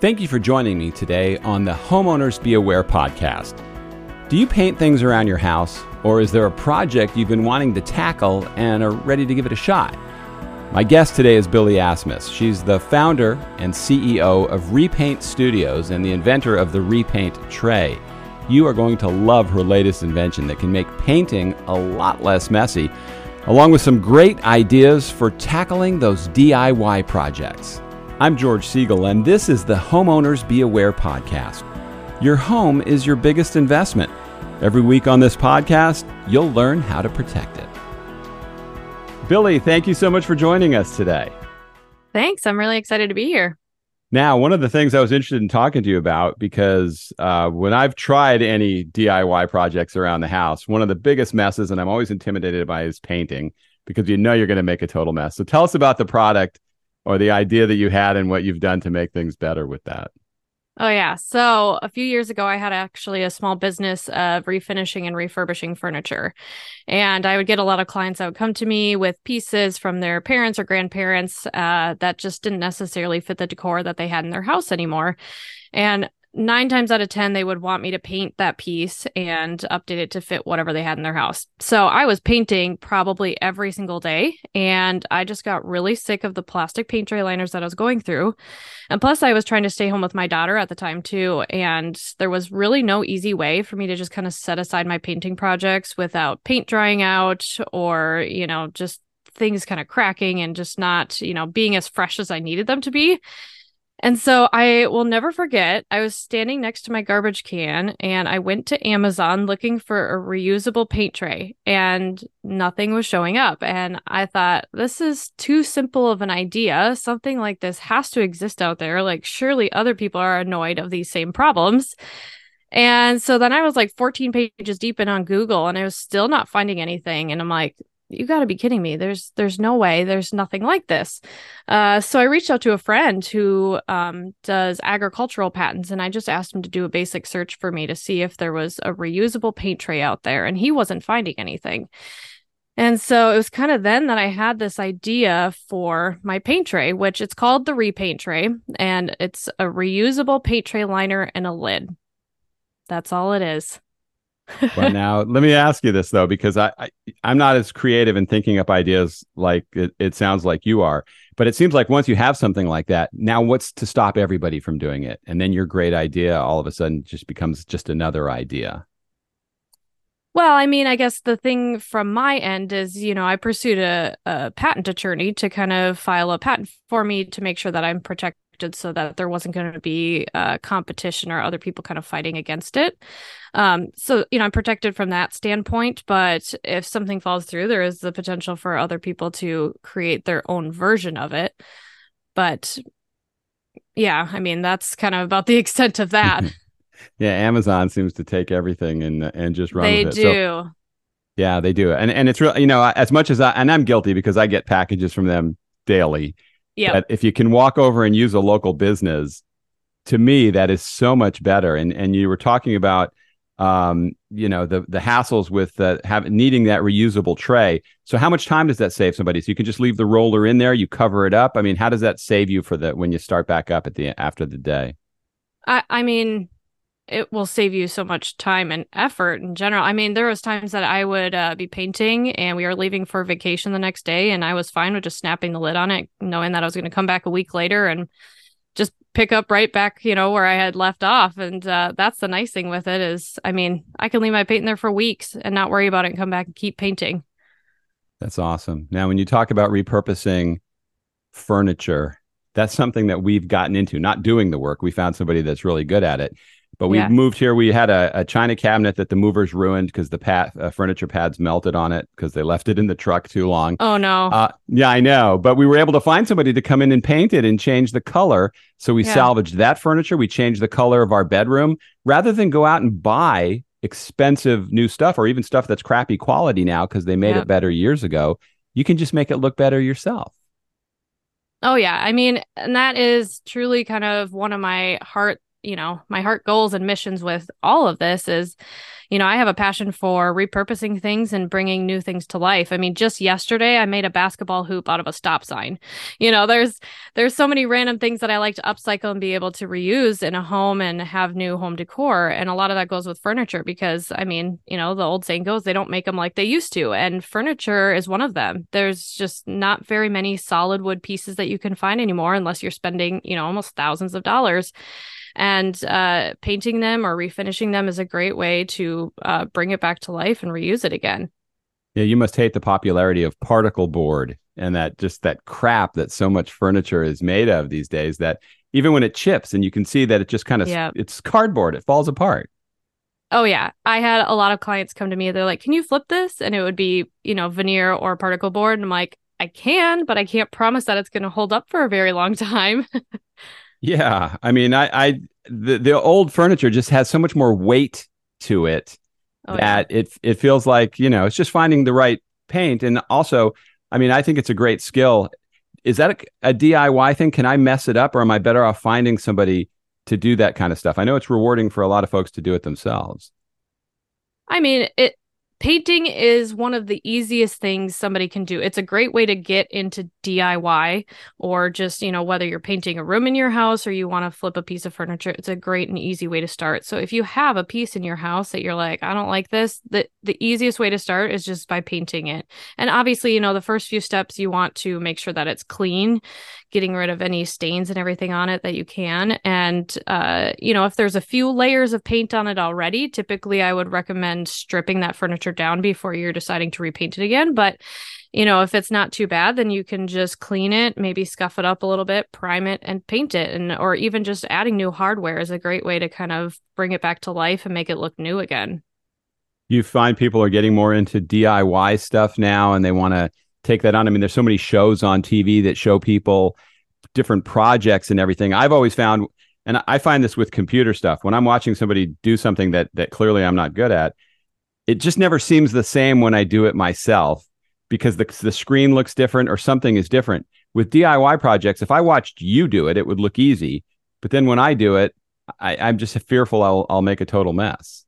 Thank you for joining me today on the Homeowners Be Aware podcast. Do you paint things around your house, or is there a project you've been wanting to tackle and are ready to give it a shot? My guest today is Billie Asmus. She's the founder and CEO of Repaint Studios and the inventor of the Repaint Tray. You are going to love her latest invention that can make painting a lot less messy, along with some great ideas for tackling those DIY projects. I'm George Siegel, and this is the Homeowners Be Aware podcast. Your home is your biggest investment. Every week on this podcast, you'll learn how to protect it. Billie, thank you so much for joining us today. Thanks. I'm really excited to be here. Now, one of the things I was interested in talking to you about, because uh, when I've tried any DIY projects around the house, one of the biggest messes, and I'm always intimidated by, is painting because you know you're going to make a total mess. So tell us about the product or the idea that you had and what you've done to make things better with that. Oh, yeah. So a few years ago, I had actually a small business of refinishing and refurbishing furniture. And I would get a lot of clients that would come to me with pieces from their parents or grandparents uh, that just didn't necessarily fit the decor that they had in their house anymore. And nine times out of 10, they would want me to paint that piece and update it to fit whatever they had in their house. So I was painting probably every single day. And I just got really sick of the plastic paint tray liners that I was going through. And plus, I was trying to stay home with my daughter at the time too. And there was really no easy way for me to just kind of set aside my painting projects without paint drying out or, you know, just things kind of cracking and just not, you know, being as fresh as I needed them to be. And so I will never forget, I was standing next to my garbage can and I went to Amazon looking for a reusable paint tray and nothing was showing up. And I thought, this is too simple of an idea. Something like this has to exist out there. Like, surely other people are annoyed of these same problems. And so then I was like 14 pages deep in on Google and I was still not finding anything. And I'm like, you got to be kidding me. There's there's no way. There's nothing like this. Uh, so i reached out to a friend who um, does agricultural patents and i just asked him to do a basic search for me to see if there was a reusable paint tray out there and he wasn't finding anything. And so it was kind of then that i had this idea for my paint tray which it's called the repaint tray and it's a reusable paint tray liner and a lid. That's all it is but now let me ask you this though because I, I am not as creative in thinking up ideas like it, it sounds like you are but it seems like once you have something like that now what's to stop everybody from doing it? And then your great idea all of a sudden just becomes just another idea. Well, I mean, I guess the thing from my end is, you know, I pursued a, a patent attorney to kind of file a patent for me to make sure that I'm protected protected so that there wasn't going to be uh, competition or other people kind of fighting against it. Um, so, you know, I'm protected from that standpoint. But if something falls through, there is the potential for other people to create their own version of it. But yeah, I mean, that's kind of about the extent of that. yeah, Amazon seems to take everything and and just run they with it. They do. So, yeah, they do. And and it's real, you know, as much as I and I'm guilty because I get packages from them daily. Yeah. But if you can walk over and use a local business, to me that is so much better. And and you were talking about um, you know, the the hassles with uh, having needing that reusable tray. So how much time does that save somebody? So you can just leave the roller in there, you cover it up. I mean, how does that save you for the when you start back up at the after the day? I I mean, it will save you so much time and effort in general. I mean, there was times that I would uh, be painting and we were leaving for vacation the next day, and I was fine with just snapping the lid on it, knowing that I was going to come back a week later and just pick up right back, you know, where I had left off. And uh, that's the nice thing with it is, I mean, I can leave my paint in there for weeks and not worry about it and come back and keep painting. That's awesome. Now, when you talk about repurposing furniture, that's something that we've gotten into. Not doing the work, we found somebody that's really good at it but we yeah. moved here. We had a, a, china cabinet that the movers ruined because the pad, uh, furniture pads melted on it because they left it in the truck too long. Oh no! Uh, yeah, I know. But we were able to find somebody to come in and paint it and change the color. So we yeah. salvaged that furniture. We changed the color of our bedroom rather than go out and buy expensive new stuff or even stuff that's crappy quality now because they made it better years ago. You can just make it look better yourself. Oh yeah, I mean, and that is truly kind of one of my heart you know, my heart goals and missions with all of this is you know, I have a passion for repurposing things and bringing new things to life. I mean, just yesterday I made a basketball hoop out of a stop sign. You know, there's there's so many random things that I like to upcycle and be able to reuse in a home and have new home decor. And a lot of that goes with furniture because I mean, you know, the old saying goes they don't make them like they used to, and furniture is one of them. There's just not very many solid wood pieces that you can find anymore unless you're spending, you know, almost thousands of dollars and uh, painting them or refinishing them is a great way to uh, bring it back to life and reuse it again. Yeah, you must hate the popularity of particle board and that just that crap that so much furniture is made of these days that even when it chips and you can see that it just kind of yeah. it's cardboard, it falls apart. Oh yeah, I had a lot of clients come to me. They're like, "Can you flip this?" And it would be, you know, veneer or particle board. And I'm like, "I can, but I can't promise that it's going to hold up for a very long time." Yeah, I mean, I, I the the old furniture just has so much more weight to it oh, that yeah. it it feels like you know it's just finding the right paint, and also, I mean, I think it's a great skill. Is that a, a DIY thing? Can I mess it up, or am I better off finding somebody to do that kind of stuff? I know it's rewarding for a lot of folks to do it themselves. I mean, it painting is one of the easiest things somebody can do. It's a great way to get into DIY or just, you know, whether you're painting a room in your house or you want to flip a piece of furniture, it's a great and easy way to start. So if you have a piece in your house that you're like, I don't like this, the the easiest way to start is just by painting it. And obviously, you know, the first few steps you want to make sure that it's clean, getting rid of any stains and everything on it that you can. And uh, you know, if there's a few layers of paint on it already, typically I would recommend stripping that furniture down before you're deciding to repaint it again. But you know, if it's not too bad, then you can just clean it, maybe scuff it up a little bit, prime it, and paint it. And or even just adding new hardware is a great way to kind of bring it back to life and make it look new again. You find people are getting more into DIY stuff now and they want to take that on. I mean, there's so many shows on TV that show people different projects and everything. I've always found and I find this with computer stuff. When I'm watching somebody do something that that clearly I'm not good at, it just never seems the same when I do it myself because the, the screen looks different or something is different. With DIY projects, if I watched you do it, it would look easy. But then when I do it, I, I'm just fearful I'll, I'll make a total mess.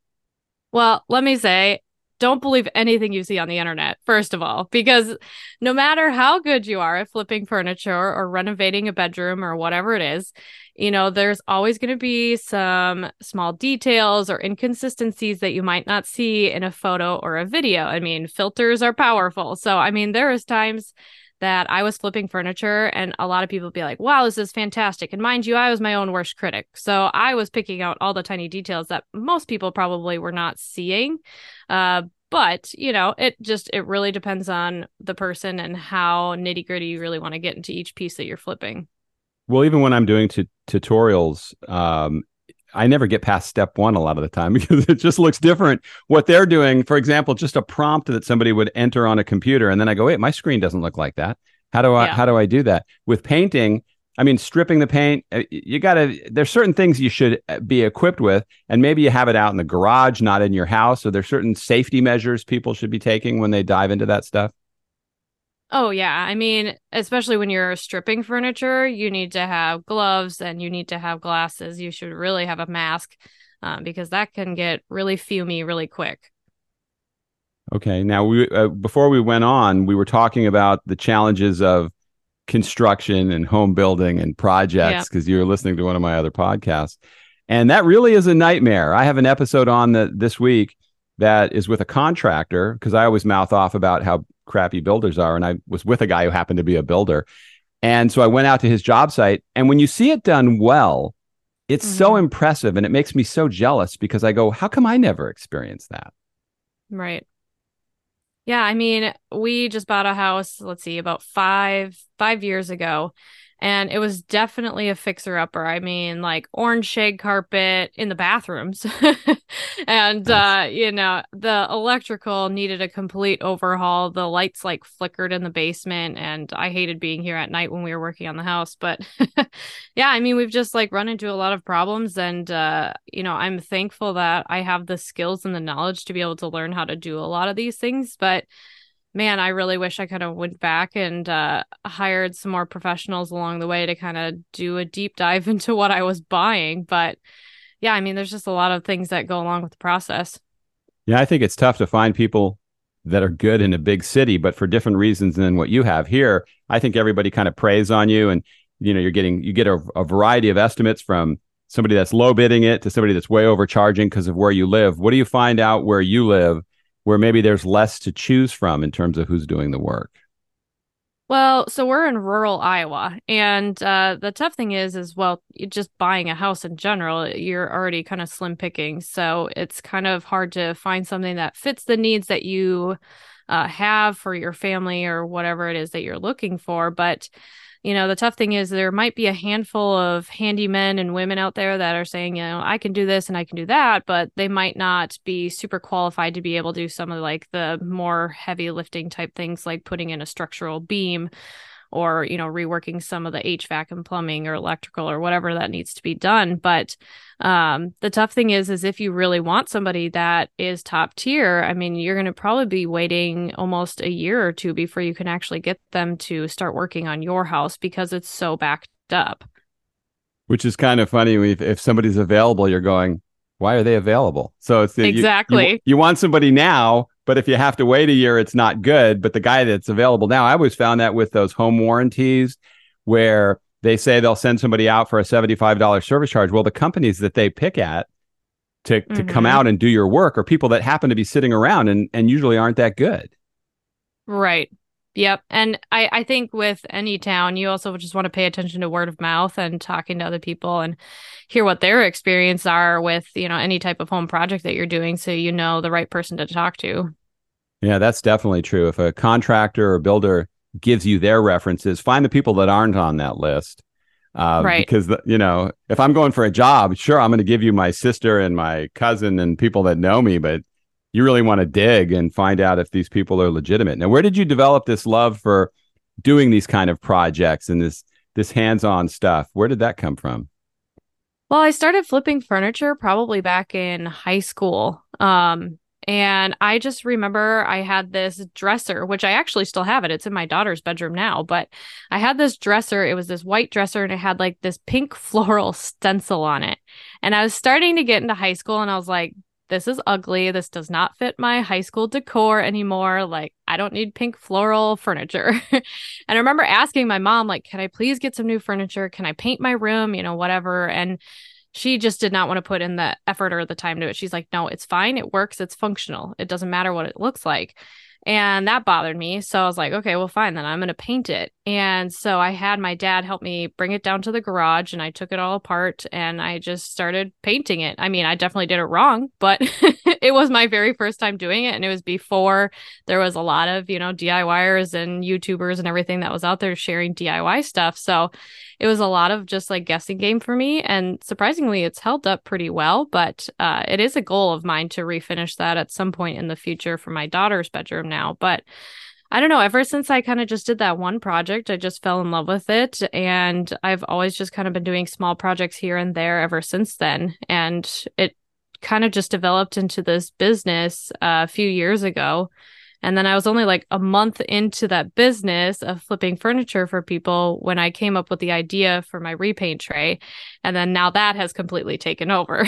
Well, let me say, don't believe anything you see on the internet, first of all, because no matter how good you are at flipping furniture or renovating a bedroom or whatever it is, you know, there's always going to be some small details or inconsistencies that you might not see in a photo or a video. I mean, filters are powerful. So, I mean, there is times that I was flipping furniture and a lot of people be like, wow, this is fantastic. And mind you, I was my own worst critic. So I was picking out all the tiny details that most people probably were not seeing. Uh, but you know it just it really depends on the person and how nitty gritty you really want to get into each piece that you're flipping well even when i'm doing t- tutorials um, I never get past step one a lot of the time because it just looks different. What they're doing, for example, just a prompt that somebody would enter on a computer, and then I go, wait, my screen doesn't look like that. How do I yeah. how do I do that with painting? I mean, stripping the paint, uh, you got to, there's certain things you should uh, be equipped with. And maybe you have it out in the garage, not in your house. So there's certain safety measures people should be taking when they dive into that stuff. Oh, yeah. I mean, especially when you're stripping furniture, you need to have gloves and you need to have glasses. You should really have a mask um, because that can get really fumy really quick. Okay. Now, we uh, before we went on, we were talking about the challenges of construction and home building and projects because yeah. you were listening to one of my other podcasts, and that really is a nightmare. I have an episode on the this week that is with a contractor because I always mouth off about how crappy builders are. And I was with a guy who happened to be a builder. And so I went out to his job site. And when you see it done well, it's mm-hmm. so impressive and it makes me so jealous because I go, how come I never experienced that? Right. Yeah, I mean, we just bought a house, let's see, about 5 5 years ago and it was definitely a fixer upper. I mean, like orange shade carpet in the bathrooms. and nice. uh, you know, the electrical needed a complete overhaul. The lights like flickered in the basement and I hated being here at night when we were working on the house, but yeah, I mean, we've just like run into a lot of problems and uh, you know, I'm thankful that I have the skills and the knowledge to be able to learn how to do a lot of these things, but man, I really wish I kind of went back and uh, hired some more professionals along the way to kind of do a deep dive into what I was buying. But yeah, I mean, there's just a lot of things that go along with the process. Yeah, I think it's tough to find people that are good in a big city, but for different reasons than what you have here. I think everybody kind of preys on you, and you know, you're getting you get a, a variety of estimates from somebody that's low bidding it to somebody that's way overcharging because of where you live. What do you find out where you live, where maybe there's less to choose from in terms of who's doing the work? Well, so we're in rural Iowa, and uh, the tough thing is, is well, just buying a house in general, you're already kind of slim picking. So it's kind of hard to find something that fits the needs that you uh, have for your family or whatever it is that you're looking for. But you know, the tough thing is there might be a handful of handy men and women out there that are saying, you know, I can do this and I can do that, but they might not be super qualified to be able to do some of like the more heavy lifting type things like putting in a structural beam or you know reworking some of the HVAC and plumbing or electrical or whatever that needs to be done. But um, the tough thing is is if you really want somebody that is top tier I mean you're going to probably be waiting almost a year or two before you can actually get them to start working on your house because it's so backed up. Which is kind of funny if, if somebody's available you're going why are they available? So it's the, exactly you, you, you want somebody now but if you have to wait a year, it's not good. But the guy that's available now, I always found that with those home warranties where they say they'll send somebody out for a $75 service charge. Well, the companies that they pick at to, mm-hmm. to come mm-hmm. out and do your work are people that happen to be sitting around and, and usually aren't that good. Right. Yep. And I, I think with any town, you also just want to pay attention to word of mouth and talking to other people and hear what their experience are with, you know, any type of home project that you're doing so you know the right person to talk to. Yeah, that's definitely true. If a contractor or builder gives you their references, find the people that aren't on that list. Uh, right. Because, the, you know, if I'm going for a job, sure, I'm going to give you my sister and my cousin and people that know me, but you really want to dig and find out if these people are legitimate. Now, where did you develop this love for doing these kind of projects and this this hands-on stuff? Where did that come from? Well, I started flipping furniture probably back in high school. Um, and I just remember I had this dresser, which I actually still have it. It's in my daughter's bedroom now, but I had this dresser. It was this white dresser and it had like this pink floral stencil on it. And I was starting to get into high school and I was like, this is ugly. This does not fit my high school decor anymore. Like, I don't need pink floral furniture. and I remember asking my mom, like, can I please get some new furniture? Can I paint my room? You know, whatever. And she just did not want to put in the effort or the time to it. She's like, no, it's fine. It works. It's functional. It doesn't matter what it looks like. And that bothered me. So I was like, okay, well, fine, then I'm going to paint it. And so I had my dad help me bring it down to the garage and I took it all apart and I just started painting it. I mean, I definitely did it wrong, but it was my very first time doing it. And it was before there was a lot of, you know, DIYers and YouTubers and everything that was out there sharing DIY stuff. So it was a lot of just like guessing game for me. And surprisingly, it's held up pretty well. But uh, it is a goal of mine to refinish that at some point in the future for my daughter's bedroom now. But I don't know. Ever since I kind of just did that one project, I just fell in love with it. And I've always just kind of been doing small projects here and there ever since then. And it kind of just developed into this business uh, a few years ago. And then I was only like a month into that business of flipping furniture for people when I came up with the idea for my repaint tray. And then now that has completely taken over.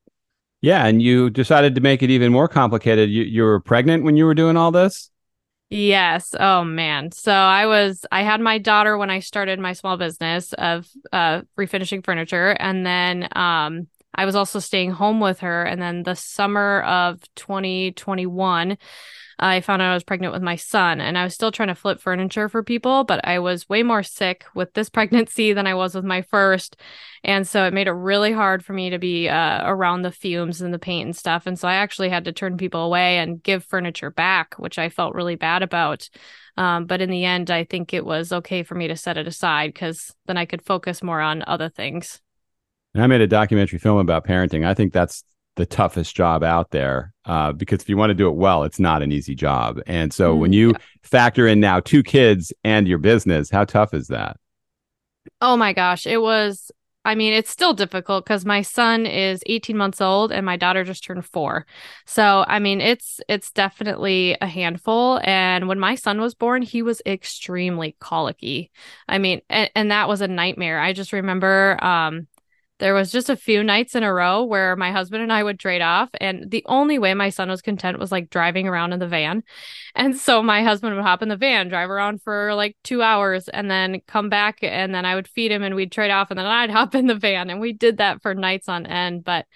yeah. And you decided to make it even more complicated. You, you were pregnant when you were doing all this? Yes. Oh man. So I was I had my daughter when I started my small business of uh refinishing furniture and then um I was also staying home with her and then the summer of 2021 I found out I was pregnant with my son and I was still trying to flip furniture for people, but I was way more sick with this pregnancy than I was with my first. And so it made it really hard for me to be uh, around the fumes and the paint and stuff. And so I actually had to turn people away and give furniture back, which I felt really bad about. Um, but in the end, I think it was okay for me to set it aside because then I could focus more on other things. I made a documentary film about parenting. I think that's the toughest job out there uh, because if you want to do it well, it's not an easy job. And so mm, when you yeah. factor in now two kids and your business, how tough is that? Oh my gosh, it was. I mean, it's still difficult because my son is 18 months old and my daughter just turned four. So, I mean, it's it's definitely a handful. And when my son was born, he was extremely colicky. I mean, and, and that was a nightmare. I just remember um, there was just a few nights in a row where my husband and I would trade off. And the only way my son was content was like driving around in the van. And so my husband would hop in the van, drive around for like two hours, and then come back. And then I would feed him and we'd trade off. And then I'd hop in the van. And we did that for nights on end. But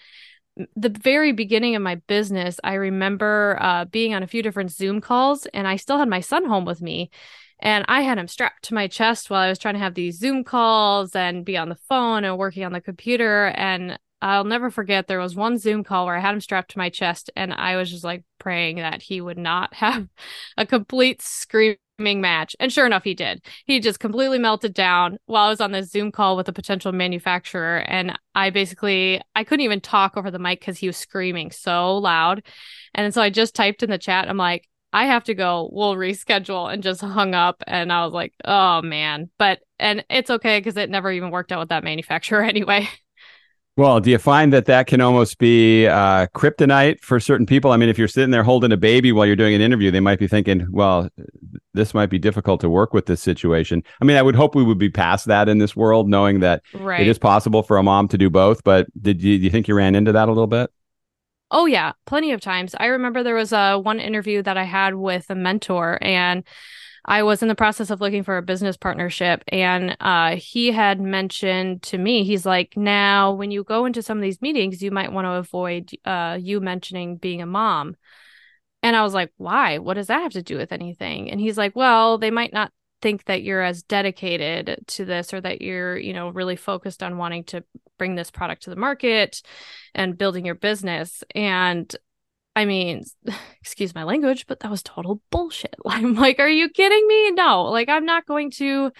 the very beginning of my business, I remember uh, being on a few different Zoom calls, and I still had my son home with me. And I had him strapped to my chest while I was trying to have these Zoom calls and be on the phone and working on the computer. And I'll never forget there was one Zoom call where I had him strapped to my chest, and I was just like praying that he would not have a complete screaming match. And sure enough, he did. He just completely melted down while I was on this Zoom call with a potential manufacturer. And I basically, I couldn't even talk over the mic because he was screaming so loud. And so I just typed in the chat, I'm like, I have to go. We'll reschedule and just hung up. And I was like, oh man. But, and it's okay because it never even worked out with that manufacturer anyway. Well, do you find that that can almost be uh, kryptonite for certain people? I mean, if you're sitting there holding a baby while you're doing an interview, they might be thinking, well, this might be difficult to work with this situation. I mean, I would hope we would be past that in this world, knowing that right. it is possible for a mom to do both. But did you, do you think you ran into that a little bit? Oh yeah, plenty of times. I remember there was a one interview that I had with a mentor and I was in the process of looking for a business partnership, and uh, he had mentioned to me, he's like, now when you go into some of these meetings, you might want to avoid uh, you mentioning being a mom. And I was like, why? What does that have to do with anything? And he's like, well, they might not think that you're as dedicated to this or that you're, you know, really focused on wanting to bring this product to the market and building your business. And I mean, excuse my language, but that was total bullshit. I'm like, are you kidding me? No, like I'm not going to.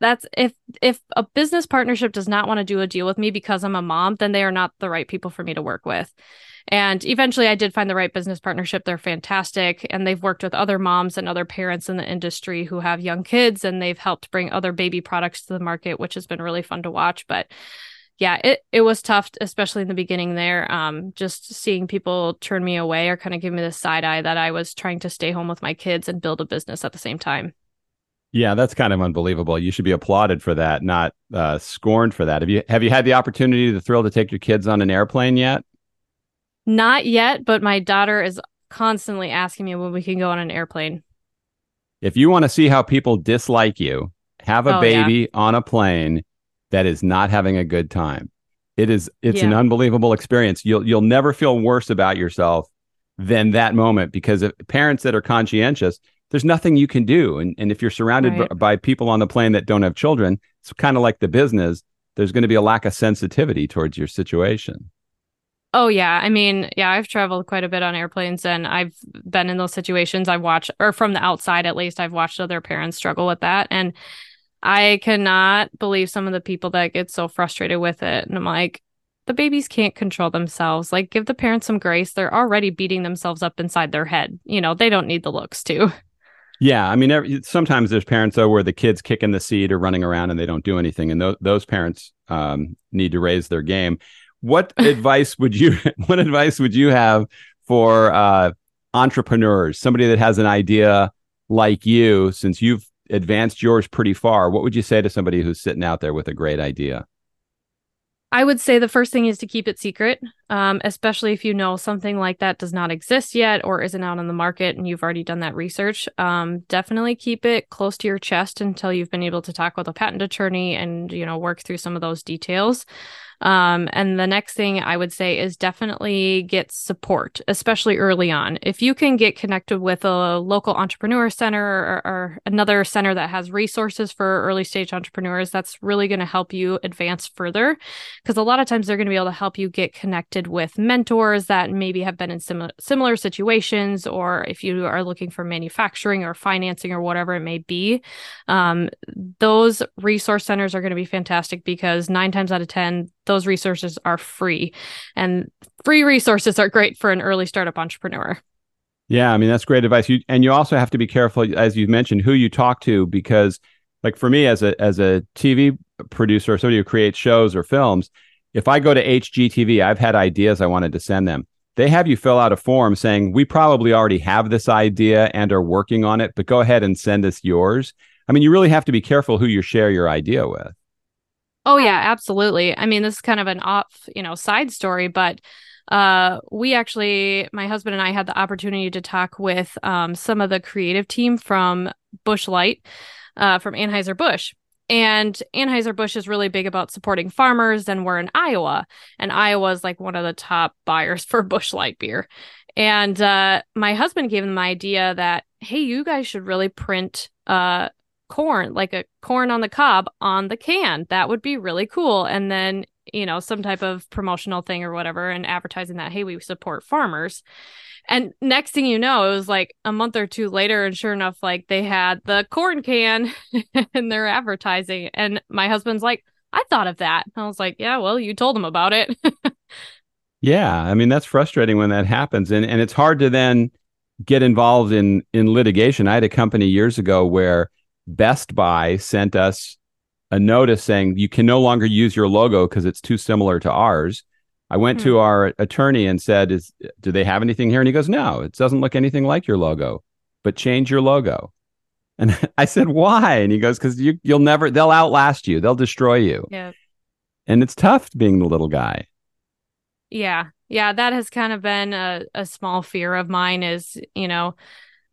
That's if if a business partnership does not want to do a deal with me because I'm a mom, then they are not the right people for me to work with. And eventually I did find the right business partnership. They're fantastic. And they've worked with other moms and other parents in the industry who have young kids and they've helped bring other baby products to the market, which has been really fun to watch. But yeah, it it was tough, especially in the beginning there. Um, just seeing people turn me away or kind of give me the side eye that I was trying to stay home with my kids and build a business at the same time. Yeah, that's kind of unbelievable. You should be applauded for that, not uh, scorned for that. Have you have you had the opportunity, the thrill to take your kids on an airplane yet? Not yet, but my daughter is constantly asking me when we can go on an airplane. If you want to see how people dislike you, have a oh, baby yeah. on a plane that is not having a good time. It is it's yeah. an unbelievable experience. You'll you'll never feel worse about yourself than that moment because if parents that are conscientious, there's nothing you can do. And and if you're surrounded right. b- by people on the plane that don't have children, it's kind of like the business. There's going to be a lack of sensitivity towards your situation. Oh yeah, I mean, yeah, I've traveled quite a bit on airplanes and I've been in those situations. I've watched or from the outside at least, I've watched other parents struggle with that and I cannot believe some of the people that get so frustrated with it. And I'm like, the babies can't control themselves. Like, give the parents some grace. They're already beating themselves up inside their head. You know, they don't need the looks too. Yeah, I mean, every, sometimes there's parents though where the kids kicking the seat or running around and they don't do anything, and th- those parents um, need to raise their game. What advice would you? What advice would you have for uh, entrepreneurs? Somebody that has an idea like you, since you've advanced yours pretty far. What would you say to somebody who's sitting out there with a great idea? I would say the first thing is to keep it secret, um, especially if you know something like that does not exist yet or isn't out on the market and you've already done that research. Um, definitely keep it close to your chest until you've been able to talk with a patent attorney and you know work through some of those details. Um, and the next thing I would say is definitely get support, especially early on. If you can get connected with a local entrepreneur center or, or another center that has resources for early stage entrepreneurs, that's really going to help you advance further. Because a lot of times they're going to be able to help you get connected with mentors that maybe have been in similar similar situations, or if you are looking for manufacturing or financing or whatever it may be. Um, those resource centers are going to be fantastic because nine times out of ten those resources are free. And free resources are great for an early startup entrepreneur. Yeah, I mean that's great advice. You and you also have to be careful, as you mentioned, who you talk to, because like for me as a as a TV producer, somebody who creates shows or films, if I go to HGTV, I've had ideas I wanted to send them. They have you fill out a form saying we probably already have this idea and are working on it, but go ahead and send us yours. I mean, you really have to be careful who you share your idea with. Oh yeah, absolutely. I mean, this is kind of an off, you know, side story, but uh, we actually, my husband and I had the opportunity to talk with um, some of the creative team from Busch Light, uh, from Anheuser Busch. And Anheuser Busch is really big about supporting farmers, and we're in Iowa, and Iowa is like one of the top buyers for Busch Light beer. And uh, my husband gave them the idea that, hey, you guys should really print uh, corn, like a corn on the cob on the can. That would be really cool. And then, you know, some type of promotional thing or whatever, and advertising that, hey, we support farmers. And next thing you know, it was like a month or two later, and sure enough, like they had the corn can in their advertising. And my husband's like, I thought of that. And I was like, yeah, well, you told him about it. yeah. I mean, that's frustrating when that happens. And and it's hard to then get involved in in litigation. I had a company years ago where Best Buy sent us a notice saying you can no longer use your logo because it's too similar to ours. I went hmm. to our attorney and said, "Is do they have anything here?" And he goes, "No, it doesn't look anything like your logo, but change your logo." And I said, "Why?" And he goes, "Because you you'll never they'll outlast you. They'll destroy you." Yeah. And it's tough being the little guy. Yeah. Yeah, that has kind of been a, a small fear of mine is, you know,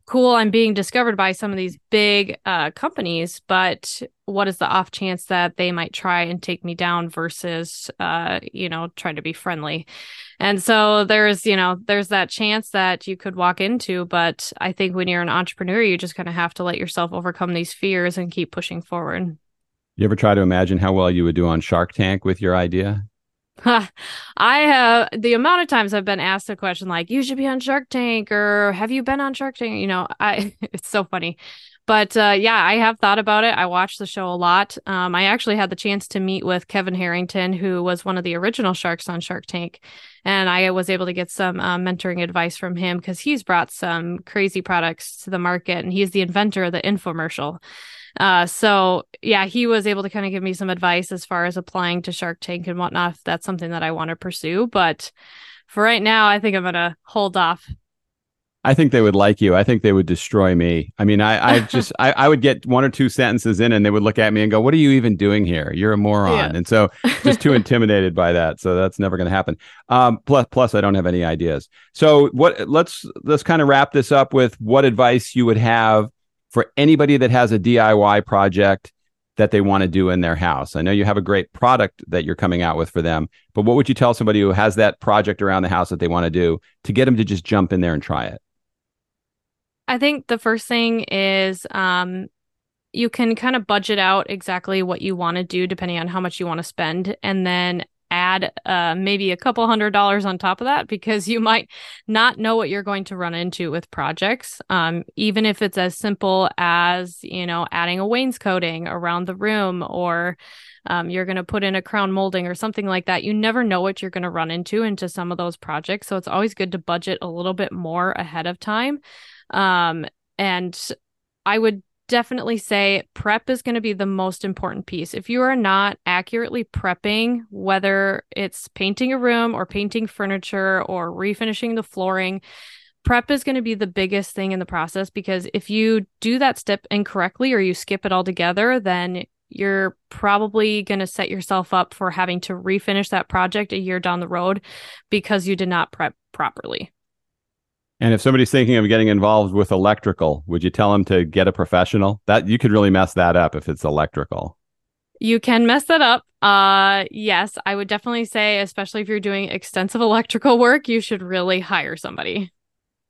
cool i'm being discovered by some of these big uh, companies but what is the off chance that they might try and take me down versus uh, you know trying to be friendly? And so there's you know there's that chance that you could walk into but i think when you're an entrepreneur you just kind of have to let yourself overcome these fears and keep pushing forward. You ever try to imagine how well you would do on shark tank with your idea I have the amount of times I've been asked a question like, you should be on Shark Tank or have you been on Shark Tank? You know, I it's so funny. But uh, yeah, I have thought about it. I watched the show a lot. Um, I actually had the chance to meet with Kevin Harrington, who was one of the original sharks on Shark Tank. And I was able to get some uh, mentoring advice from him because he's brought some crazy products to the market and he's the inventor of the infomercial. Uh, so yeah, he was able to kind of give me some advice as far as applying to Shark Tank and whatnot. If that's something that I want to pursue, but for right now, I think I'm gonna hold off. I think they would like you. I think they would destroy me. I mean, I, I just, I, I would get one or two sentences in, and they would look at me and go, "What are you even doing here? You're a moron." Yeah. And so, just too intimidated by that. So that's never going to happen. Um, plus, plus, I don't have any ideas. So, what? Let's let's kind of wrap this up with what advice you would have for anybody that has a DIY project that they want to do in their house. I know you have a great product that you're coming out with for them, but what would you tell somebody who has that project around the house that they want to do to get them to just jump in there and try it? I think the first thing is um, you can kind of budget out exactly what you want to do depending on how much you want to spend and then add uh, maybe a couple hundred dollars on top of that because you might not know what you're going to run into with projects. Um, even if it's as simple as, you know, adding a wainscoting around the room or um, you're going to put in a crown molding or something like that. You never know what you're going to run into into some of those projects. So it's always good to budget a little bit more ahead of time. Um, and I would definitely say prep is going to be the most important piece. If you are not accurately prepping, whether it's painting a room or painting furniture or refinishing the flooring, prep is going to be the biggest thing in the process because if you do that step incorrectly or you skip it altogether, then you're probably going to set yourself up for having to refinish that project a year down the road because you did not prep properly. And if somebody's thinking of getting involved with electrical, would you tell them to get a professional? That you could really mess that up if it's electrical. You can mess that up. Uh yes, I would definitely say especially if you're doing extensive electrical work, you should really hire somebody.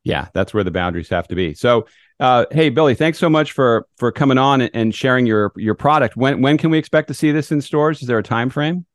Yeah, that's where the boundaries have to be. So, uh, hey Billie, thanks so much for for coming on and sharing your your product. When when can we expect to see this in stores? Is there a time frame?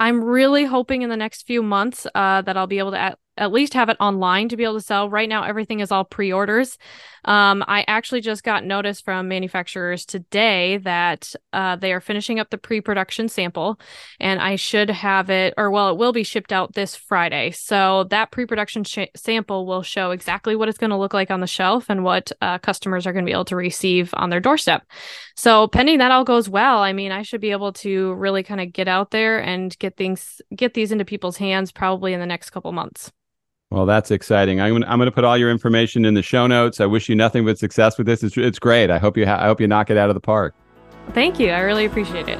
I'm really hoping in the next few months uh, that I'll be able to at, at least have it online to be able to sell. Right now, everything is all pre orders. Um, I actually just got notice from manufacturers today that uh, they are finishing up the pre production sample, and I should have it, or well, it will be shipped out this Friday. So that pre production sh- sample will show exactly what it's going to look like on the shelf and what uh, customers are going to be able to receive on their doorstep. So, pending that all goes well, I mean, I should be able to really kind of get out there and get things, get these into people's hands probably in the next couple months. Well, that's exciting. I'm gonna, I'm going to put all your information in the show notes. I wish you nothing but success with this. It's, it's great. I hope you ha- I hope you knock it out of the park. Thank you. I really appreciate it.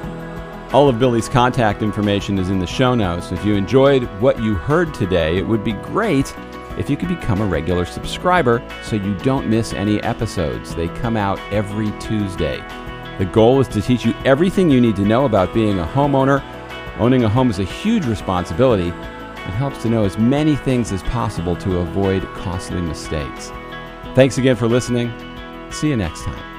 All of Billie's contact information is in the show notes. If you enjoyed what you heard today, it would be great if you could become a regular subscriber so you don't miss any episodes. They come out every Tuesday. The goal is to teach you everything you need to know about being a homeowner. Owning a home is a huge responsibility. It helps to know as many things as possible to avoid costly mistakes. Thanks again for listening. See you next time.